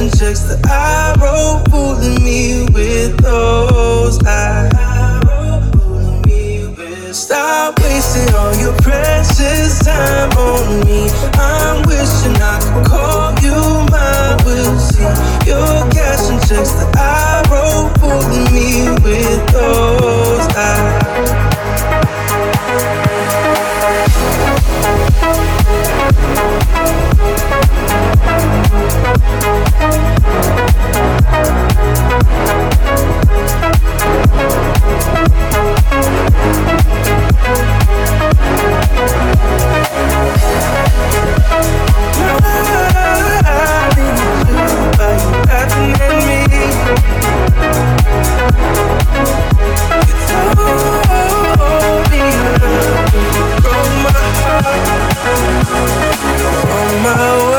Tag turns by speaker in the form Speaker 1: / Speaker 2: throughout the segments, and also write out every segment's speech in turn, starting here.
Speaker 1: and checks that I wrote, fooling me with those eyes. Stop wasting all your precious time on me. I'm wishing I could call you mine. We'll see your cash and checks that I wrote, fooling me with those lies. world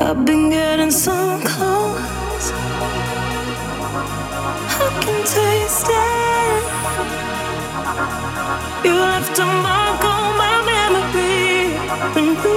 Speaker 2: I've been getting so close. I can taste it. You left a mark on my memory.